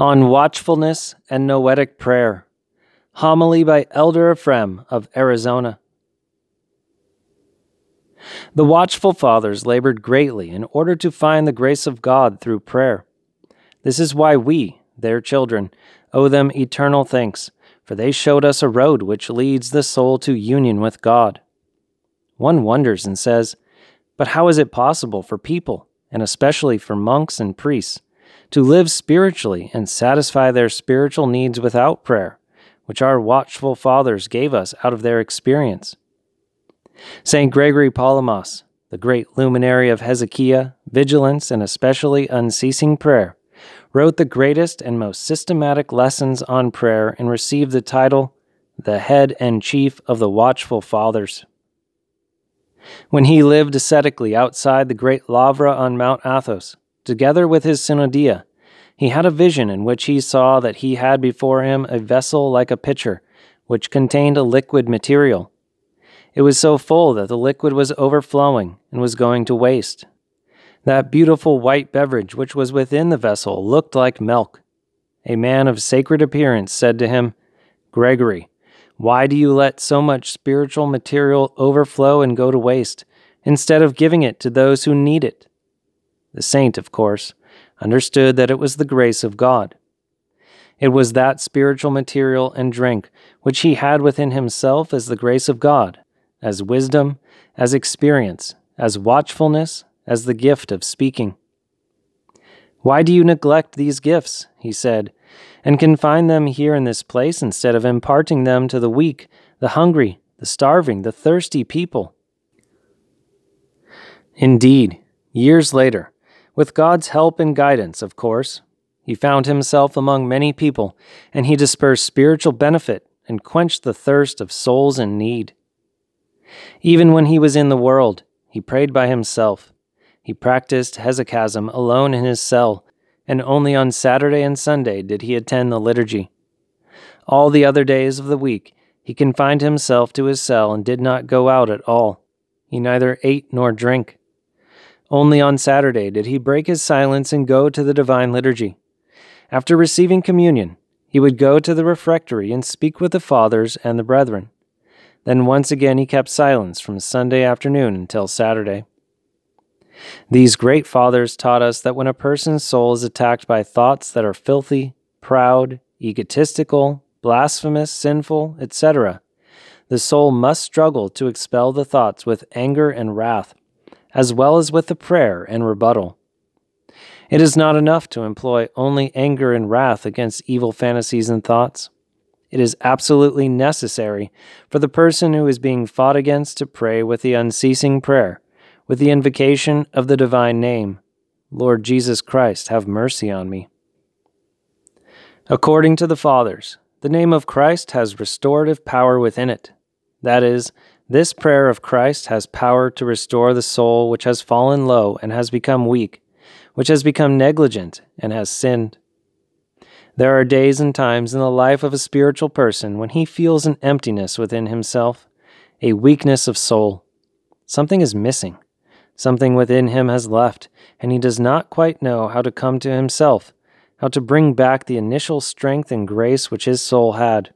on watchfulness and noetic prayer. Homily by Elder Ephraim of Arizona. The watchful fathers labored greatly in order to find the grace of God through prayer. This is why we, their children, owe them eternal thanks, for they showed us a road which leads the soul to union with God. One wonders and says, But how is it possible for people, and especially for monks and priests, to live spiritually and satisfy their spiritual needs without prayer, which our watchful fathers gave us out of their experience? St. Gregory Palamas, the great luminary of hesychia, vigilance, and especially unceasing prayer, wrote the greatest and most systematic lessons on prayer and received the title, the head and chief of the watchful fathers. When he lived ascetically outside the great Lavra on Mount Athos, together with his Synodia, he had a vision in which he saw that he had before him a vessel like a pitcher, which contained a liquid material. It was so full that the liquid was overflowing and was going to waste. That beautiful white beverage which was within the vessel looked like milk. A man of sacred appearance said to him, Gregory, why do you let so much spiritual material overflow and go to waste, instead of giving it to those who need it? The saint, of course, understood that it was the grace of God. It was that spiritual material and drink which he had within himself as the grace of God, as wisdom, as experience, as watchfulness, as the gift of speaking. Why do you neglect these gifts, he said, and confine them here in this place instead of imparting them to the weak, the hungry, the starving, the thirsty people? Indeed, years later, with God's help and guidance, of course, he found himself among many people, and he dispersed spiritual benefit and quenched the thirst of souls in need. Even when he was in the world, he prayed by himself. He practiced hesychasm alone in his cell, and only on Saturday and Sunday did he attend the liturgy. All the other days of the week, he confined himself to his cell and did not go out at all. He neither ate nor drank. Only on Saturday did he break his silence and go to the divine liturgy. After receiving communion, he would go to the refectory and speak with the fathers and the brethren. Then once again he kept silence from Sunday afternoon until Saturday. These great fathers taught us that when a person's soul is attacked by thoughts that are filthy, proud, egotistical, blasphemous, sinful, etc., the soul must struggle to expel the thoughts with anger and wrath, as well as with the prayer and rebuttal. It is not enough to employ only anger and wrath against evil fantasies and thoughts. It is absolutely necessary for the person who is being fought against to pray with the unceasing prayer, with the invocation of the divine name Lord Jesus Christ, have mercy on me. According to the Fathers, the name of Christ has restorative power within it. That is, this prayer of Christ has power to restore the soul which has fallen low and has become weak, which has become negligent and has sinned. There are days and times in the life of a spiritual person when he feels an emptiness within himself, a weakness of soul. Something is missing. Something within him has left, and he does not quite know how to come to himself, how to bring back the initial strength and grace which his soul had.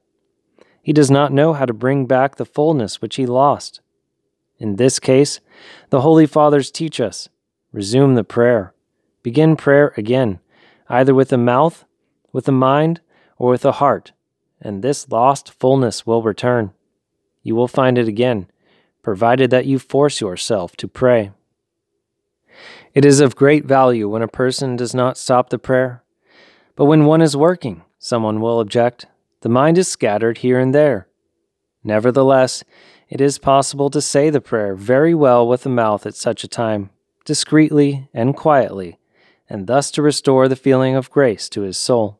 He does not know how to bring back the fullness which he lost. In this case, the Holy Fathers teach us resume the prayer. Begin prayer again, either with the mouth with the mind or with the heart, and this lost fullness will return. You will find it again, provided that you force yourself to pray. It is of great value when a person does not stop the prayer. But when one is working, someone will object, the mind is scattered here and there. Nevertheless, it is possible to say the prayer very well with the mouth at such a time, discreetly and quietly, and thus to restore the feeling of grace to his soul.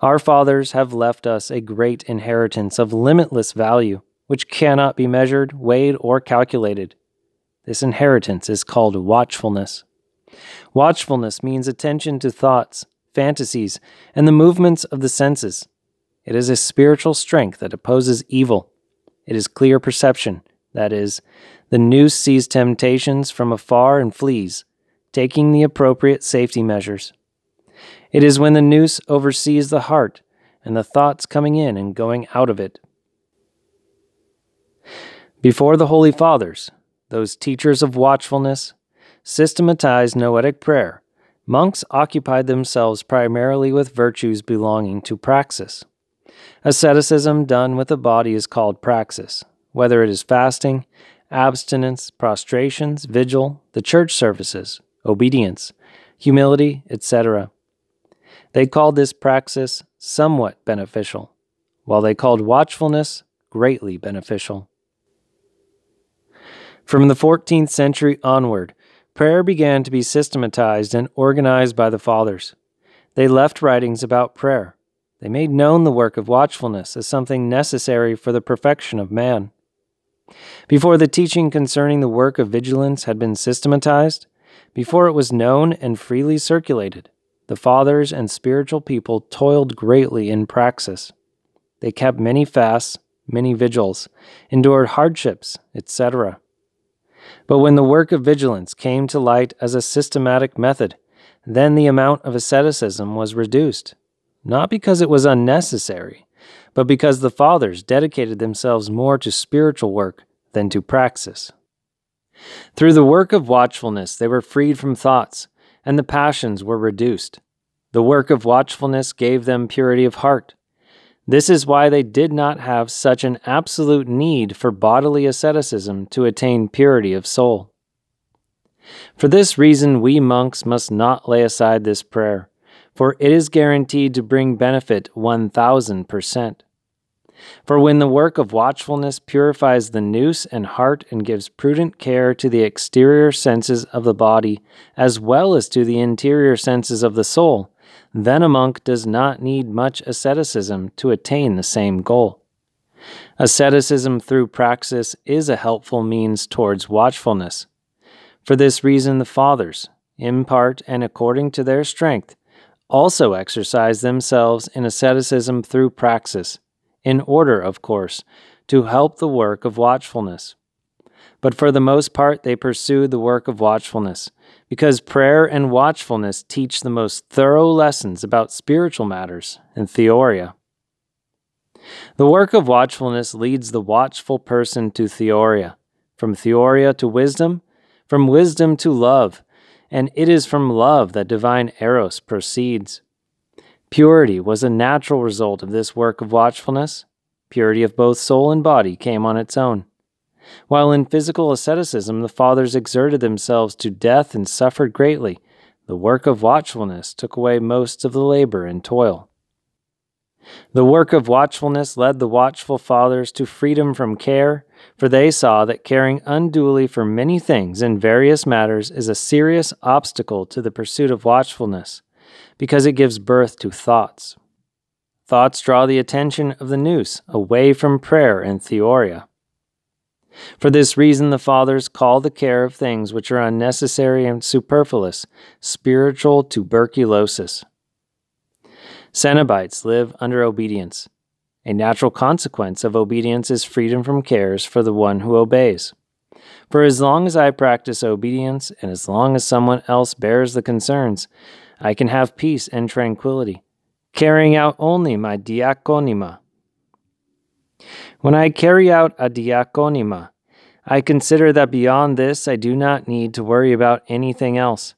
Our fathers have left us a great inheritance of limitless value, which cannot be measured, weighed, or calculated. This inheritance is called watchfulness. Watchfulness means attention to thoughts, fantasies, and the movements of the senses. It is a spiritual strength that opposes evil. It is clear perception, that is, the nous sees temptations from afar and flees, taking the appropriate safety measures. It is when the nous oversees the heart and the thoughts coming in and going out of it. Before the Holy Fathers, those teachers of watchfulness, systematized noetic prayer, monks occupied themselves primarily with virtues belonging to praxis. Asceticism done with the body is called praxis, whether it is fasting, abstinence, prostrations, vigil, the church services, obedience, humility, etc. They called this praxis somewhat beneficial, while they called watchfulness greatly beneficial. From the 14th century onward, prayer began to be systematized and organized by the Fathers. They left writings about prayer. They made known the work of watchfulness as something necessary for the perfection of man. Before the teaching concerning the work of vigilance had been systematized, before it was known and freely circulated, the fathers and spiritual people toiled greatly in praxis. They kept many fasts, many vigils, endured hardships, etc. But when the work of vigilance came to light as a systematic method, then the amount of asceticism was reduced, not because it was unnecessary, but because the fathers dedicated themselves more to spiritual work than to praxis. Through the work of watchfulness, they were freed from thoughts, and the passions were reduced. The work of watchfulness gave them purity of heart. This is why they did not have such an absolute need for bodily asceticism to attain purity of soul. For this reason, we monks must not lay aside this prayer, for it is guaranteed to bring benefit 1000%. For when the work of watchfulness purifies the nous and heart and gives prudent care to the exterior senses of the body, as well as to the interior senses of the soul, then a monk does not need much asceticism to attain the same goal. Asceticism through praxis is a helpful means towards watchfulness. For this reason, the Fathers, in part and according to their strength, also exercise themselves in asceticism through praxis in order, of course, to help the work of watchfulness. But for the most part, they pursue the work of watchfulness, because prayer and watchfulness teach the most thorough lessons about spiritual matters and theoria. The work of watchfulness leads the watchful person to theoria, from theoria to wisdom, from wisdom to love, and it is from love that divine eros proceeds. Purity was a natural result of this work of watchfulness. Purity of both soul and body came on its own. While in physical asceticism the fathers exerted themselves to death and suffered greatly, the work of watchfulness took away most of the labor and toil. The work of watchfulness led the watchful fathers to freedom from care, for they saw that caring unduly for many things in various matters is a serious obstacle to the pursuit of watchfulness because it gives birth to thoughts. Thoughts draw the attention of the nous away from prayer and theoria. For this reason, the Fathers call the care of things which are unnecessary and superfluous spiritual tuberculosis. Cenobites live under obedience. A natural consequence of obedience is freedom from cares for the one who obeys. For as long as I practice obedience, and as long as someone else bears the concerns, I can have peace and tranquility, carrying out only my diakonima. When I carry out a diakonima, I consider that beyond this I do not need to worry about anything else.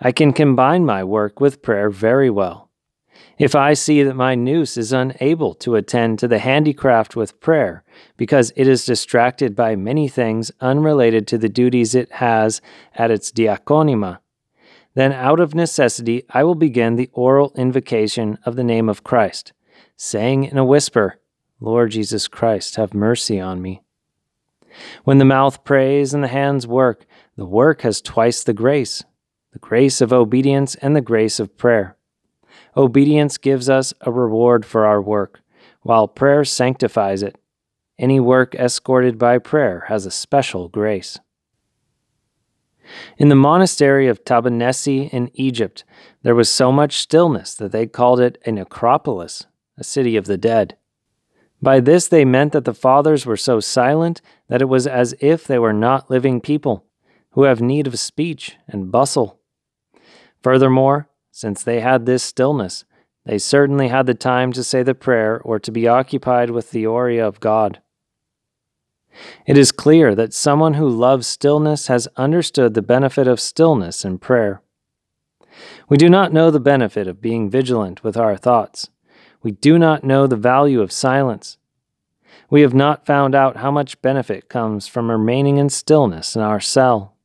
I can combine my work with prayer very well. If I see that my nous is unable to attend to the handicraft with prayer because it is distracted by many things unrelated to the duties it has at its diakonima, then, out of necessity, I will begin the oral invocation of the name of Christ, saying in a whisper, Lord Jesus Christ, have mercy on me. When the mouth prays and the hands work, the work has twice the grace the grace of obedience and the grace of prayer. Obedience gives us a reward for our work, while prayer sanctifies it. Any work escorted by prayer has a special grace. In the monastery of Tabennisi in Egypt, there was so much stillness that they called it a necropolis, a city of the dead. By this they meant that the fathers were so silent that it was as if they were not living people, who have need of speech and bustle. Furthermore, since they had this stillness, they certainly had the time to say the prayer or to be occupied with theoria of God. It is clear that someone who loves stillness has understood the benefit of stillness in prayer. We do not know the benefit of being vigilant with our thoughts. We do not know the value of silence. We have not found out how much benefit comes from remaining in stillness in our cell.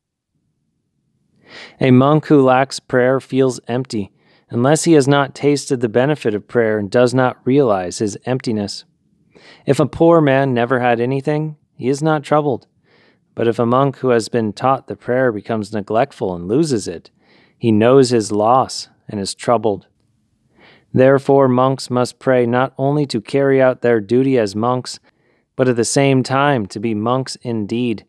A monk who lacks prayer feels empty unless he has not tasted the benefit of prayer and does not realize his emptiness. If a poor man never had anything, he is not troubled. But if a monk who has been taught the prayer becomes neglectful and loses it, he knows his loss and is troubled. Therefore, monks must pray not only to carry out their duty as monks, but at the same time to be monks indeed.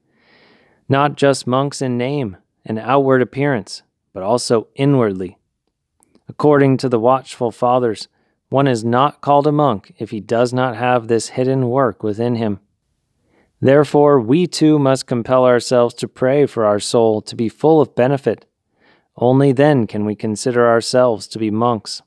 Not just monks in name and outward appearance, but also inwardly. According to the watchful fathers, one is not called a monk if he does not have this hidden work within him. Therefore, we too must compel ourselves to pray for our soul to be full of benefit. Only then can we consider ourselves to be monks.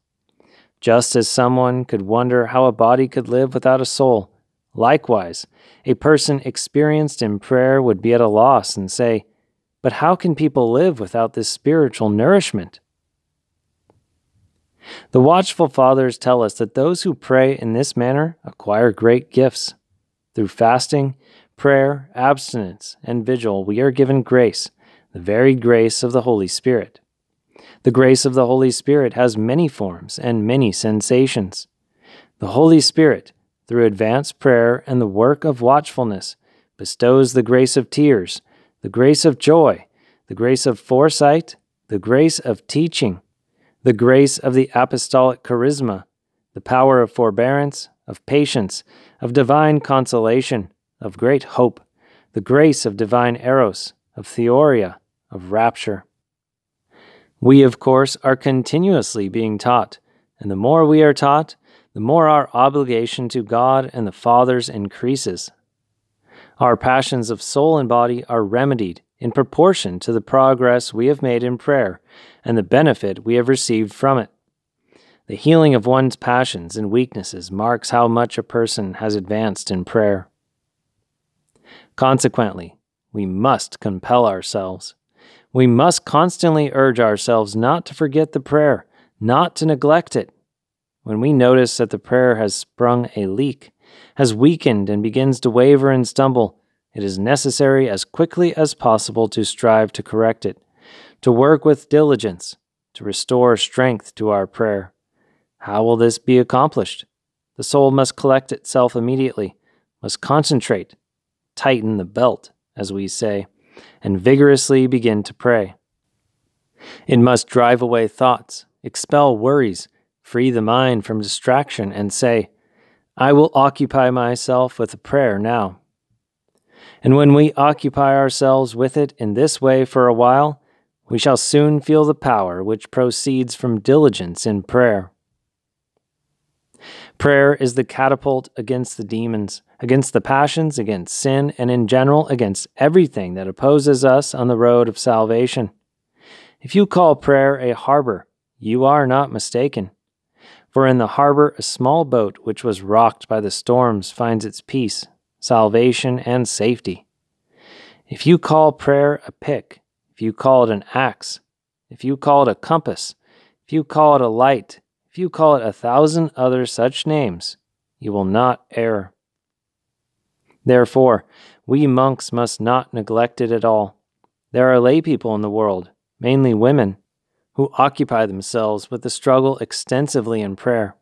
Just as someone could wonder how a body could live without a soul, likewise, a person experienced in prayer would be at a loss and say, But how can people live without this spiritual nourishment? The watchful fathers tell us that those who pray in this manner acquire great gifts. Through fasting, prayer, abstinence, and vigil, we are given grace, the very grace of the Holy Spirit. The grace of the Holy Spirit has many forms and many sensations. The Holy Spirit, through advanced prayer and the work of watchfulness, bestows the grace of tears, the grace of joy, the grace of foresight, the grace of teaching, the grace of the apostolic charisma, the power of forbearance, of patience, of divine consolation, of great hope, the grace of divine eros, of theoria, of rapture. We, of course, are continuously being taught, and the more we are taught, the more our obligation to God and the Fathers increases. Our passions of soul and body are remedied in proportion to the progress we have made in prayer and the benefit we have received from it. The healing of one's passions and weaknesses marks how much a person has advanced in prayer. Consequently, we must compel ourselves. We must constantly urge ourselves not to forget the prayer, not to neglect it. When we notice that the prayer has sprung a leak, has weakened, and begins to waver and stumble, it is necessary as quickly as possible to strive to correct it, to work with diligence, to restore strength to our prayer. How will this be accomplished? The soul must collect itself immediately, must concentrate, tighten the belt, as we say, and vigorously begin to pray. It must drive away thoughts, expel worries, free the mind from distraction, and say, I will occupy myself with a prayer now. And when we occupy ourselves with it in this way for a while, we shall soon feel the power which proceeds from diligence in prayer. Prayer is the catapult against the demons, against the passions, against sin, and in general against everything that opposes us on the road of salvation. If you call prayer a harbor, you are not mistaken. For in the harbor, a small boat which was rocked by the storms finds its peace, salvation, and safety. If you call prayer a pick, if you call it an axe, if you call it a compass, if you call it a light, if you call it a thousand other such names, you will not err. Therefore, we monks must not neglect it at all. There are lay people in the world, mainly women, who occupy themselves with the struggle extensively in prayer.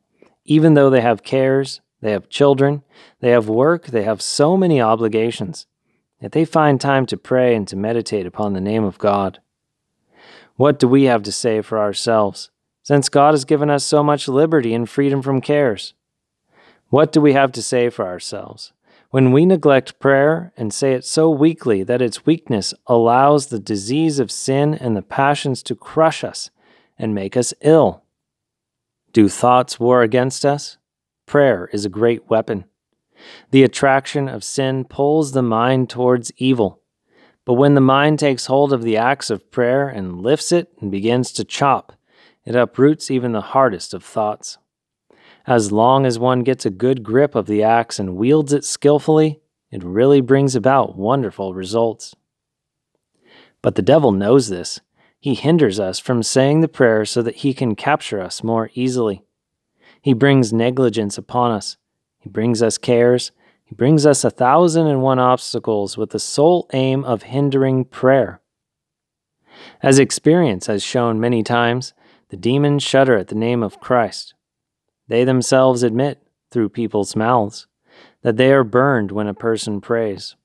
Even though they have cares, they have children, they have work, they have so many obligations, yet they find time to pray and to meditate upon the name of God. What do we have to say for ourselves? since God has given us so much liberty and freedom from cares. What do we have to say for ourselves? When we neglect prayer and say it so weakly that its weakness allows the disease of sin and the passions to crush us and make us ill. Do thoughts war against us? Prayer is a great weapon. The attraction of sin pulls the mind towards evil. But when the mind takes hold of the axe of prayer and lifts it and begins to chop, it uproots even the hardest of thoughts. As long as one gets a good grip of the axe and wields it skillfully, it really brings about wonderful results. But the devil knows this. He hinders us from saying the prayer so that he can capture us more easily. He brings negligence upon us. He brings us cares. He brings us a thousand and one obstacles with the sole aim of hindering prayer. As experience has shown many times, the demons shudder at the name of Christ. They themselves admit, through people's mouths, that they are burned when a person prays.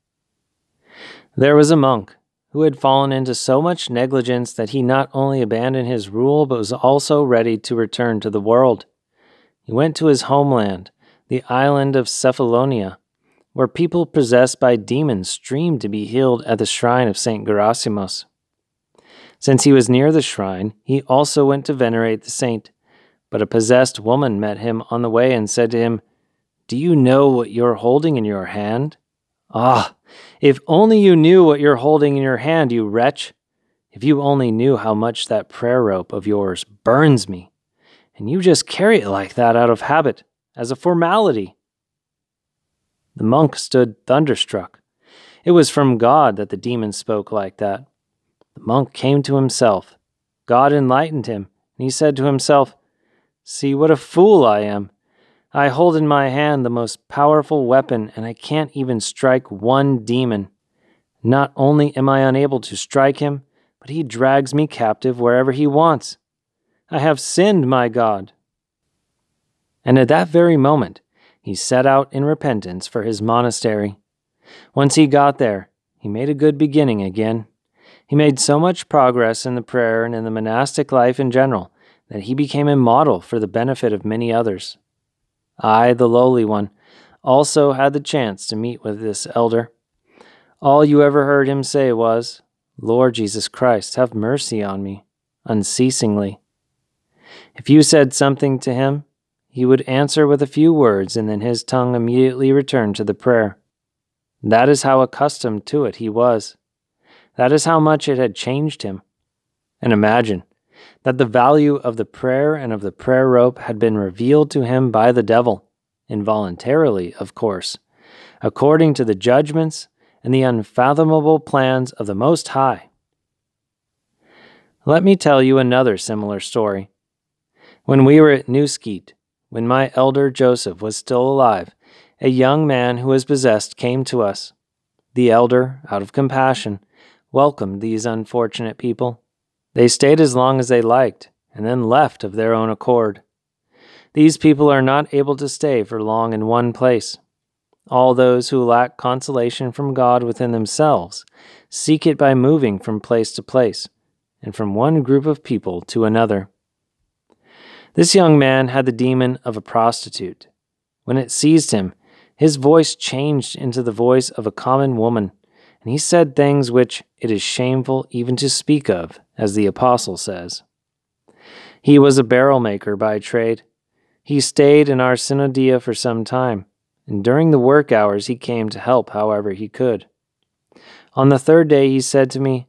There was a monk who had fallen into so much negligence that he not only abandoned his rule but was also ready to return to the world. He went to his homeland, the island of Cephalonia, where people possessed by demons streamed to be healed at the shrine of St. Gerasimos. Since he was near the shrine, he also went to venerate the saint. But a possessed woman met him on the way and said to him, Do you know what you're holding in your hand? Ah, if only you knew what you're holding in your hand, you wretch! If you only knew how much that prayer rope of yours burns me! and you just carry it like that out of habit, as a formality. The monk stood thunderstruck. It was from God that the demon spoke like that. The monk came to himself. God enlightened him, and he said to himself, See what a fool I am. I hold in my hand the most powerful weapon, and I can't even strike one demon. Not only am I unable to strike him, but he drags me captive wherever he wants. I have sinned, my God. And at that very moment, he set out in repentance for his monastery. Once he got there, he made a good beginning again. He made so much progress in the prayer and in the monastic life in general that he became a model for the benefit of many others. I, the lowly one, also had the chance to meet with this elder. All you ever heard him say was, Lord Jesus Christ, have mercy on me, unceasingly. If you said something to him, he would answer with a few words, and then his tongue immediately returned to the prayer. That is how accustomed to it he was. That is how much it had changed him. And imagine that the value of the prayer and of the prayer rope had been revealed to him by the devil, involuntarily, of course, according to the judgments and the unfathomable plans of the Most High. Let me tell you another similar story. When we were at New Skete, when my elder Joseph was still alive, a young man who was possessed came to us. The elder, out of compassion, welcomed these unfortunate people. They stayed as long as they liked, and then left of their own accord. These people are not able to stay for long in one place. All those who lack consolation from God within themselves seek it by moving from place to place, and from one group of people to another. This young man had the demon of a prostitute. When it seized him, his voice changed into the voice of a common woman, and he said things which it is shameful even to speak of, as the apostle says. He was a barrel maker by trade. He stayed in our synodia for some time, and during the work hours he came to help however he could. On the third day he said to me,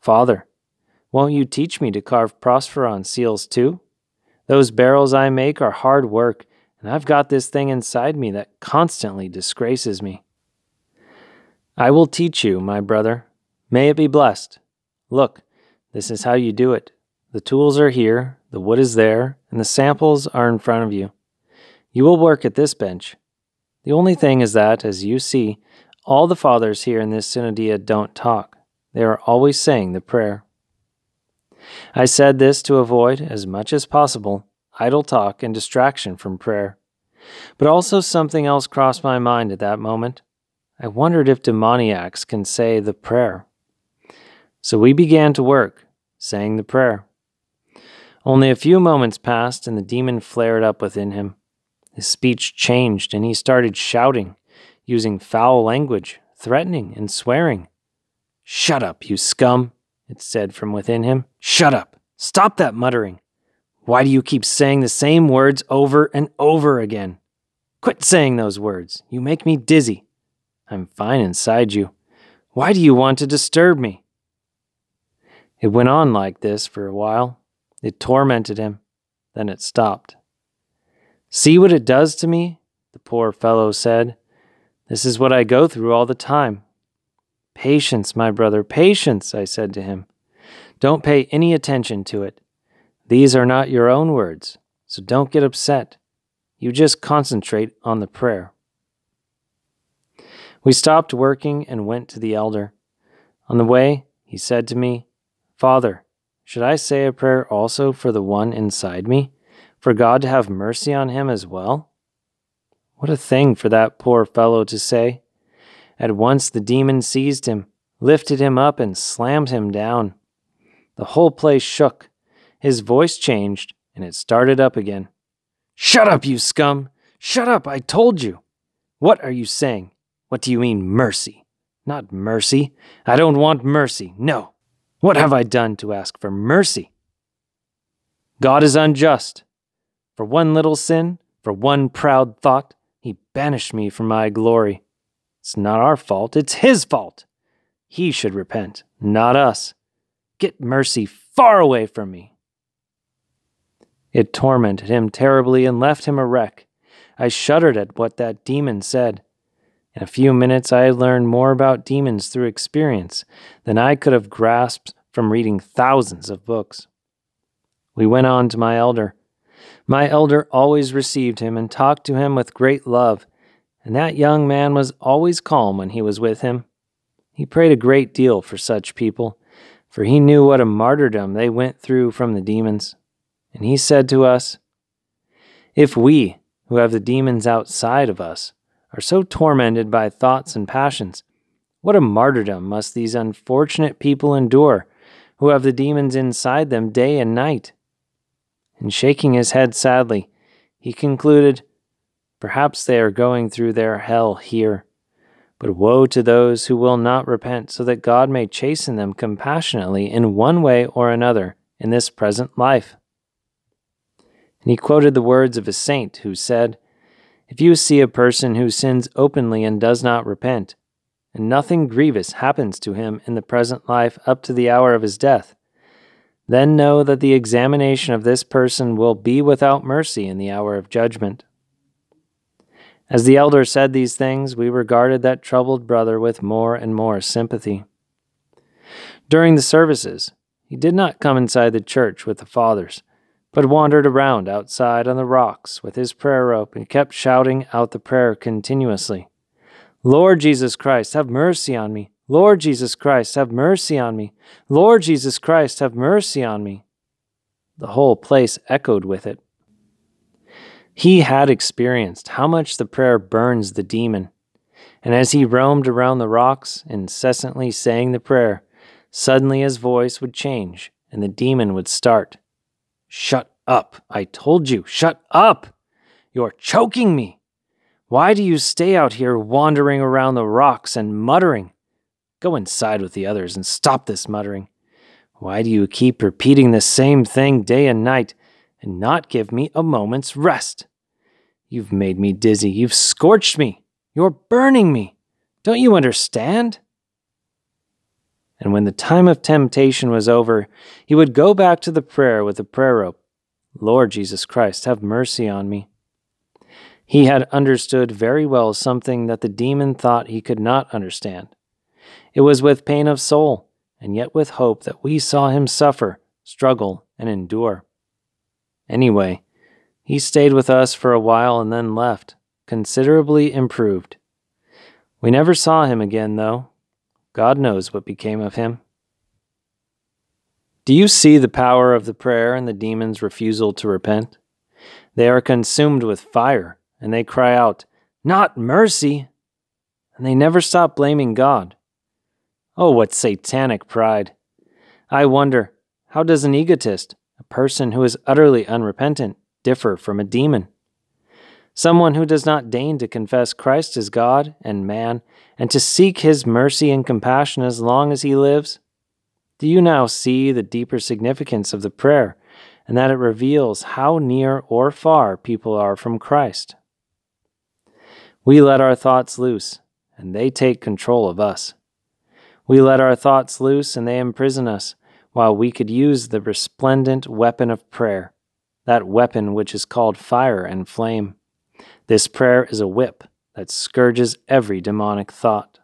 Father, won't you teach me to carve prosphoron seals too? Those barrels I make are hard work, and I've got this thing inside me that constantly disgraces me. I will teach you, my brother. May it be blessed. Look, this is how you do it. The tools are here, the wood is there, and the samples are in front of you. You will work at this bench. The only thing is that, as you see, all the fathers here in this synodia don't talk. They are always saying the prayer. I said this to avoid, as much as possible, idle talk and distraction from prayer. But also something else crossed my mind at that moment. I wondered if demoniacs can say the prayer. So we began to work, saying the prayer. Only a few moments passed, and the demon flared up within him. His speech changed, and he started shouting, using foul language, threatening and swearing. Shut up, you scum! it said from within him. Shut up! Stop that muttering! Why do you keep saying the same words over and over again? Quit saying those words. You make me dizzy. I'm fine inside you. Why do you want to disturb me? It went on like this for a while. It tormented him. Then it stopped. See what it does to me? The poor fellow said. This is what I go through all the time. Patience, my brother, patience, I said to him. Don't pay any attention to it. These are not your own words, so don't get upset. You just concentrate on the prayer. We stopped working and went to the elder. On the way, he said to me, Father, should I say a prayer also for the one inside me, for God to have mercy on him as well? What a thing for that poor fellow to say! At once the demon seized him, lifted him up, and slammed him down. The whole place shook. His voice changed, and it started up again. Shut up, you scum! Shut up, I told you! What are you saying? What do you mean, mercy? Not mercy. I don't want mercy. No. What have I done to ask for mercy? God is unjust. For one little sin, for one proud thought, he banished me from my glory. It's not our fault, it's his fault. He should repent, not us. Get mercy far away from me. It tormented him terribly and left him a wreck. I shuddered at what that demon said. In a few minutes, I had learned more about demons through experience than I could have grasped from reading thousands of books. We went on to my elder. My elder always received him and talked to him with great love, and that young man was always calm when he was with him. He prayed a great deal for such people, for he knew what a martyrdom they went through from the demons. And he said to us, If we, who have the demons outside of us, are so tormented by thoughts and passions, what a martyrdom must these unfortunate people endure who have the demons inside them day and night? And shaking his head sadly, he concluded, Perhaps they are going through their hell here. But woe to those who will not repent, so that God may chasten them compassionately in one way or another in this present life. And he quoted the words of a saint who said, If you see a person who sins openly and does not repent, and nothing grievous happens to him in the present life up to the hour of his death, then know that the examination of this person will be without mercy in the hour of judgment. As the elder said these things, we regarded that troubled brother with more and more sympathy. During the services, he did not come inside the church with the fathers, but wandered around outside on the rocks with his prayer rope and kept shouting out the prayer continuously Lord Jesus Christ, have mercy on me. Lord Jesus Christ, have mercy on me. Lord Jesus Christ, have mercy on me. The whole place echoed with it. He had experienced how much the prayer burns the demon, and as he roamed around the rocks, incessantly saying the prayer, suddenly his voice would change and the demon would start. Shut up! I told you, shut up! You're choking me! Why do you stay out here wandering around the rocks and muttering? Go inside with the others and stop this muttering. Why do you keep repeating the same thing day and night and not give me a moment's rest? You've made me dizzy. You've scorched me. You're burning me. Don't you understand? And when the time of temptation was over, he would go back to the prayer with the prayer rope Lord Jesus Christ, have mercy on me. He had understood very well something that the demon thought he could not understand. It was with pain of soul, and yet with hope that we saw him suffer, struggle, and endure. Anyway, he stayed with us for a while and then left, considerably improved. We never saw him again, though. God knows what became of him. Do you see the power of the prayer and the demon's refusal to repent? They are consumed with fire, and they cry out, Not mercy! And they never stop blaming God. Oh, what satanic pride! I wonder, how does an egotist, a person who is utterly unrepentant, differ from a demon? Someone who does not deign to confess Christ as God and man, and to seek his mercy and compassion as long as he lives? Do you now see the deeper significance of the prayer, and that it reveals how near or far people are from Christ? We let our thoughts loose, and they take control of us. We let our thoughts loose and they imprison us. while we could use the resplendent weapon of prayer, that weapon which is called fire and flame. This prayer is a whip that scourges every demonic thought.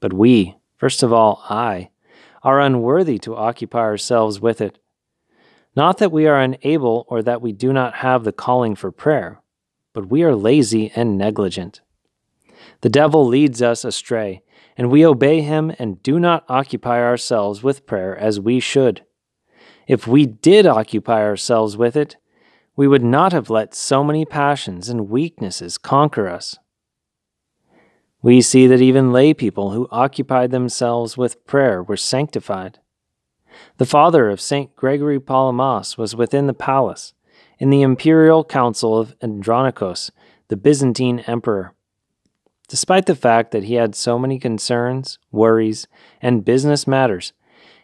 But we, first of all, I, are unworthy to occupy ourselves with it. Not that we are unable or that we do not have the calling for prayer, but we are lazy and negligent. The devil leads us astray, and we obey him and do not occupy ourselves with prayer as we should. If we did occupy ourselves with it, we would not have let so many passions and weaknesses conquer us. We see that even lay people who occupied themselves with prayer were sanctified. The father of St. Gregory Palamas was within the palace, in the imperial council of Andronicus, the Byzantine emperor. Despite the fact that he had so many concerns, worries, and business matters,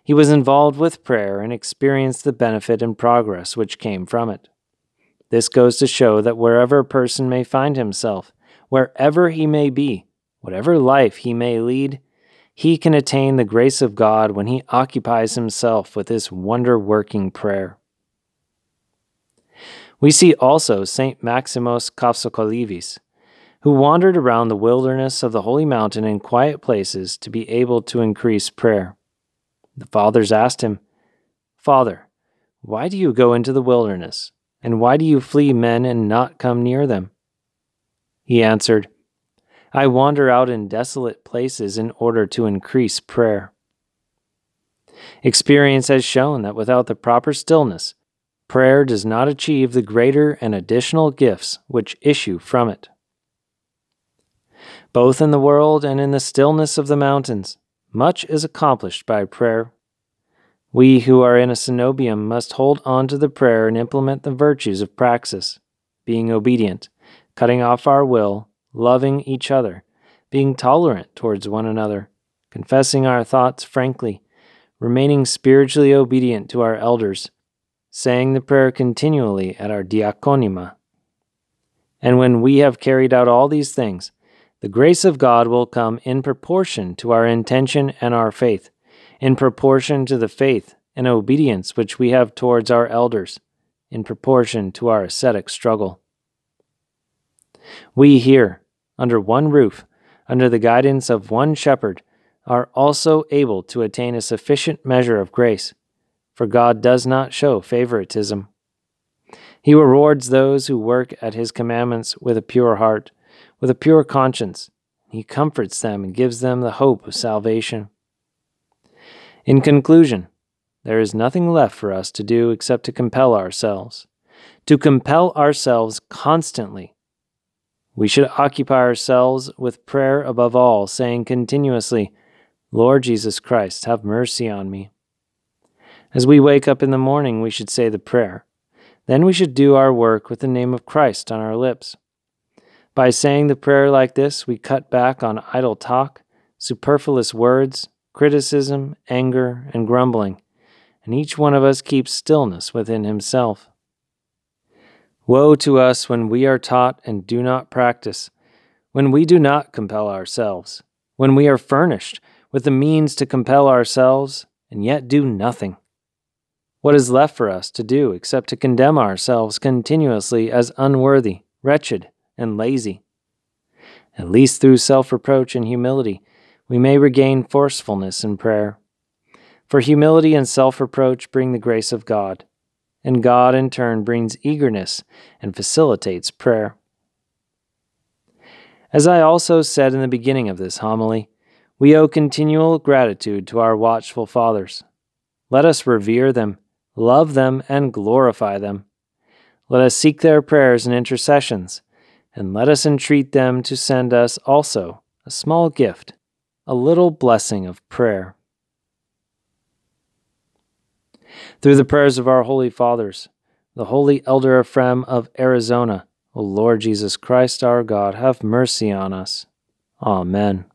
he was involved with prayer and experienced the benefit and progress which came from it. This goes to show that wherever a person may find himself, wherever he may be, whatever life he may lead, he can attain the grace of God when he occupies himself with this wonder working prayer. We see also St. Maximos Kapsokolivis, who wandered around the wilderness of the holy mountain in quiet places to be able to increase prayer. The fathers asked him, Father, why do you go into the wilderness? And why do you flee men and not come near them? He answered, I wander out in desolate places in order to increase prayer. Experience has shown that without the proper stillness, prayer does not achieve the greater and additional gifts which issue from it. Both in the world and in the stillness of the mountains, much is accomplished by prayer. We who are in a cenobium must hold on to the prayer and implement the virtues of praxis, being obedient, cutting off our will, loving each other, being tolerant towards one another, confessing our thoughts frankly, remaining spiritually obedient to our elders, saying the prayer continually at our diaconima. And when we have carried out all these things, the grace of God will come in proportion to our intention and our faith in proportion to the faith and obedience which we have towards our elders, in proportion to our ascetic struggle. We here, under one roof, under the guidance of one shepherd, are also able to attain a sufficient measure of grace, for God does not show favoritism. He rewards those who work at His commandments with a pure heart, with a pure conscience. He comforts them and gives them the hope of salvation. In conclusion, there is nothing left for us to do except to compel ourselves, to compel ourselves constantly. We should occupy ourselves with prayer above all, saying continuously, Lord Jesus Christ, have mercy on me. As we wake up in the morning, we should say the prayer. Then we should do our work with the name of Christ on our lips. By saying the prayer like this, we cut back on idle talk, superfluous words, criticism, anger, and grumbling, and each one of us keeps stillness within himself. Woe to us when we are taught and do not practice, when we do not compel ourselves, when we are furnished with the means to compel ourselves and yet do nothing. What is left for us to do except to condemn ourselves continuously as unworthy, wretched, and lazy? At least through self reproach and humility, we may regain forcefulness in prayer. For humility and self reproach bring the grace of God, and God in turn brings eagerness and facilitates prayer. As I also said in the beginning of this homily, we owe continual gratitude to our watchful fathers. Let us revere them, love them, and glorify them. Let us seek their prayers and intercessions, and let us entreat them to send us also a small gift a little blessing of prayer. Through the prayers of our holy fathers, the holy elder Ephraim of Arizona, O Lord Jesus Christ our God, have mercy on us. Amen.